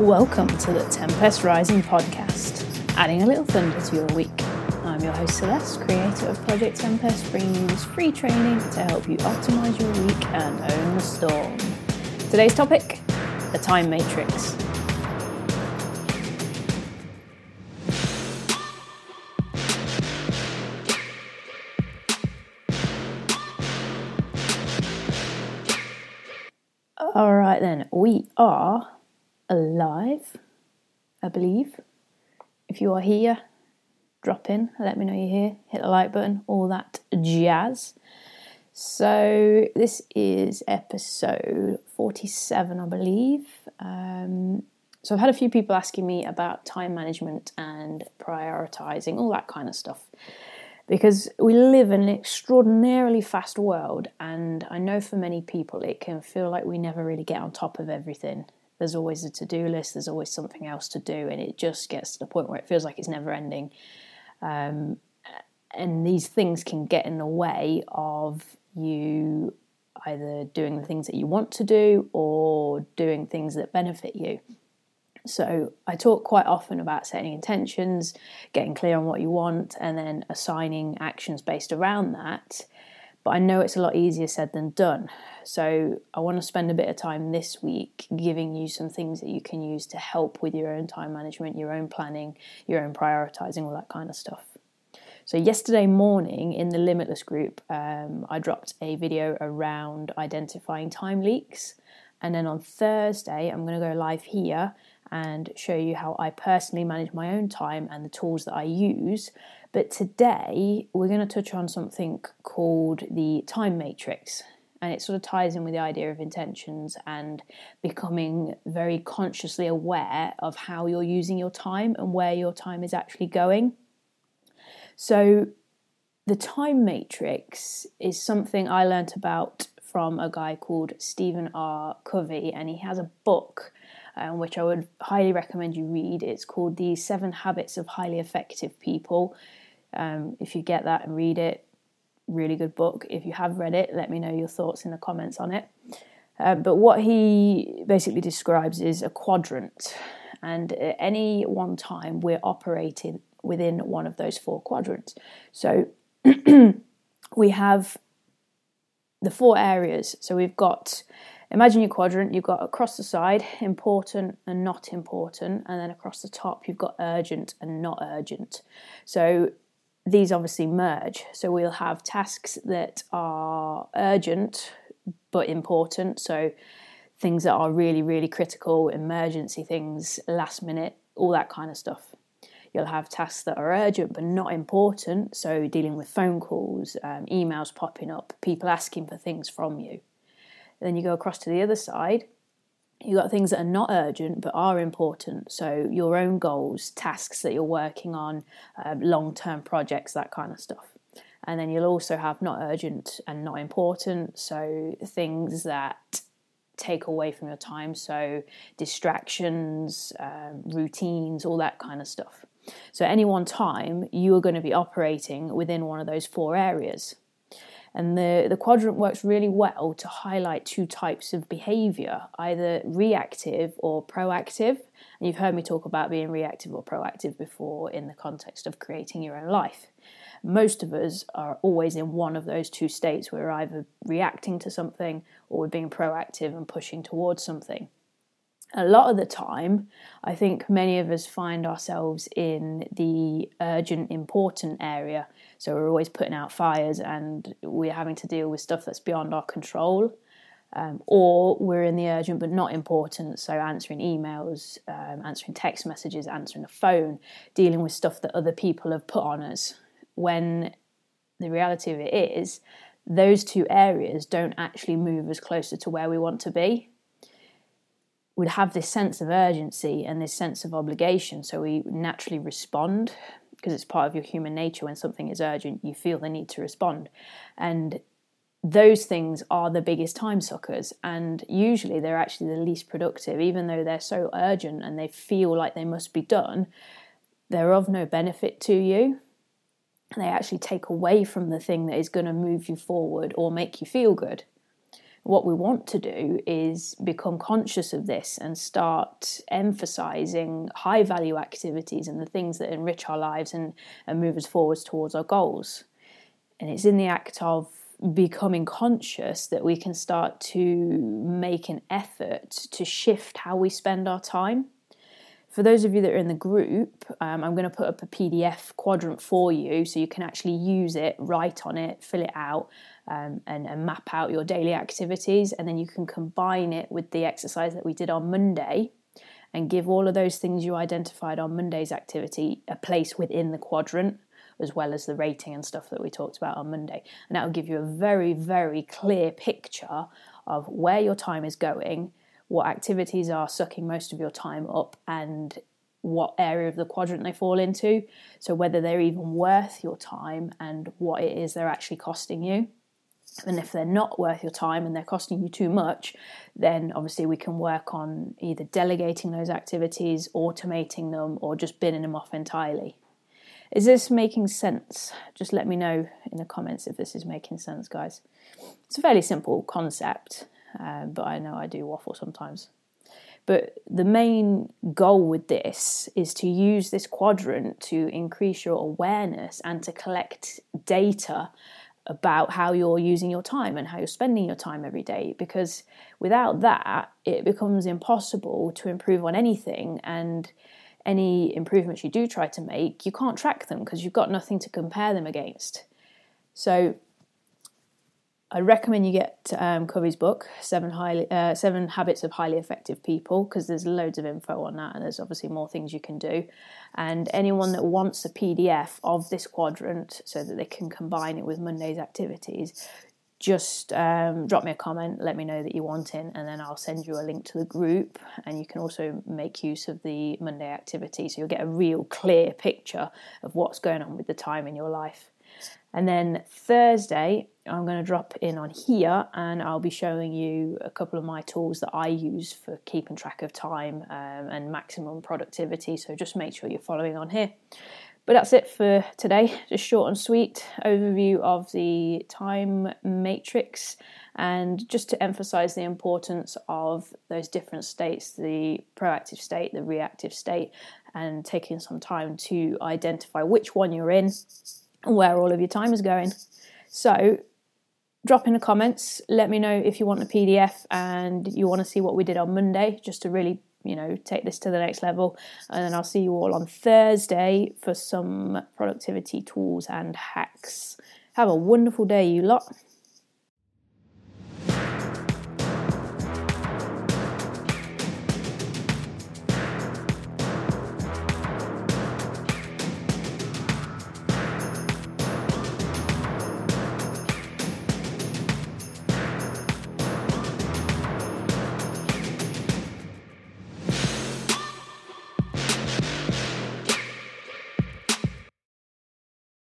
Welcome to the Tempest Rising podcast, adding a little thunder to your week. I'm your host Celeste, creator of Project Tempest, bringing you this free training to help you optimize your week and own the storm. Today's topic the time matrix. All right, then, we are alive, I believe. If you are here, drop in, let me know you're here, hit the like button, all that jazz. So, this is episode 47, I believe. Um, so, I've had a few people asking me about time management and prioritizing, all that kind of stuff because we live in an extraordinarily fast world, and I know for many people it can feel like we never really get on top of everything. There's always a to do list, there's always something else to do, and it just gets to the point where it feels like it's never ending. Um, and these things can get in the way of you either doing the things that you want to do or doing things that benefit you. So, I talk quite often about setting intentions, getting clear on what you want, and then assigning actions based around that. But I know it's a lot easier said than done. So, I want to spend a bit of time this week giving you some things that you can use to help with your own time management, your own planning, your own prioritizing, all that kind of stuff. So, yesterday morning in the Limitless group, um, I dropped a video around identifying time leaks. And then on Thursday, I'm going to go live here and show you how I personally manage my own time and the tools that I use. But today we're going to touch on something called the time matrix. And it sort of ties in with the idea of intentions and becoming very consciously aware of how you're using your time and where your time is actually going. So, the time matrix is something I learnt about from a guy called Stephen R. Covey, and he has a book um, which I would highly recommend you read. It's called The Seven Habits of Highly Effective People. Um, if you get that and read it, really good book. If you have read it, let me know your thoughts in the comments on it. Um, but what he basically describes is a quadrant, and at any one time we're operating within one of those four quadrants. So we have the four areas. So we've got Imagine your quadrant, you've got across the side important and not important, and then across the top you've got urgent and not urgent. So these obviously merge. So we'll have tasks that are urgent but important. So things that are really, really critical, emergency things, last minute, all that kind of stuff. You'll have tasks that are urgent but not important. So dealing with phone calls, um, emails popping up, people asking for things from you. Then you go across to the other side. You've got things that are not urgent but are important. So, your own goals, tasks that you're working on, uh, long term projects, that kind of stuff. And then you'll also have not urgent and not important. So, things that take away from your time. So, distractions, um, routines, all that kind of stuff. So, at any one time, you are going to be operating within one of those four areas. And the, the quadrant works really well to highlight two types of behavior, either reactive or proactive. And you've heard me talk about being reactive or proactive before in the context of creating your own life. Most of us are always in one of those two states. We're either reacting to something or we're being proactive and pushing towards something a lot of the time, I think many of us find ourselves in the urgent, important area so we're always putting out fires and we're having to deal with stuff that's beyond our control. Um, or we're in the urgent but not important, so answering emails, um, answering text messages, answering a phone, dealing with stuff that other people have put on us. When the reality of it is, those two areas don't actually move us closer to where we want to be. We'd have this sense of urgency and this sense of obligation, so we naturally respond because it's part of your human nature when something is urgent, you feel the need to respond. And those things are the biggest time suckers, and usually they're actually the least productive, even though they're so urgent and they feel like they must be done. They're of no benefit to you. They actually take away from the thing that is going to move you forward or make you feel good. What we want to do is become conscious of this and start emphasizing high value activities and the things that enrich our lives and, and move us forwards towards our goals. And it's in the act of becoming conscious that we can start to make an effort to shift how we spend our time. For those of you that are in the group, um, I'm going to put up a PDF quadrant for you so you can actually use it, write on it, fill it out, um, and, and map out your daily activities. And then you can combine it with the exercise that we did on Monday and give all of those things you identified on Monday's activity a place within the quadrant as well as the rating and stuff that we talked about on Monday. And that will give you a very, very clear picture of where your time is going, what activities are sucking most of your time up, and what area of the quadrant they fall into. So, whether they're even worth your time and what it is they're actually costing you. And if they're not worth your time and they're costing you too much, then obviously we can work on either delegating those activities, automating them, or just binning them off entirely. Is this making sense? Just let me know in the comments if this is making sense, guys. It's a fairly simple concept, uh, but I know I do waffle sometimes. But the main goal with this is to use this quadrant to increase your awareness and to collect data about how you're using your time and how you're spending your time every day. Because without that, it becomes impossible to improve on anything and any improvements you do try to make, you can't track them because you've got nothing to compare them against. So I recommend you get um, Covey's book, Seven Highly uh, Seven Habits of Highly Effective People, because there's loads of info on that, and there's obviously more things you can do. And anyone that wants a PDF of this quadrant so that they can combine it with Monday's activities, just um, drop me a comment, let me know that you want in, and then I'll send you a link to the group. And you can also make use of the Monday activity so you'll get a real clear picture of what's going on with the time in your life. And then Thursday, I'm going to drop in on here and I'll be showing you a couple of my tools that I use for keeping track of time um, and maximum productivity. So just make sure you're following on here. But that's it for today. Just short and sweet overview of the time matrix and just to emphasize the importance of those different states the proactive state, the reactive state, and taking some time to identify which one you're in where all of your time is going. So, drop in the comments. Let me know if you want a PDF and you want to see what we did on Monday, just to really you know, take this to the next level. And then I'll see you all on Thursday for some productivity tools and hacks. Have a wonderful day, you lot.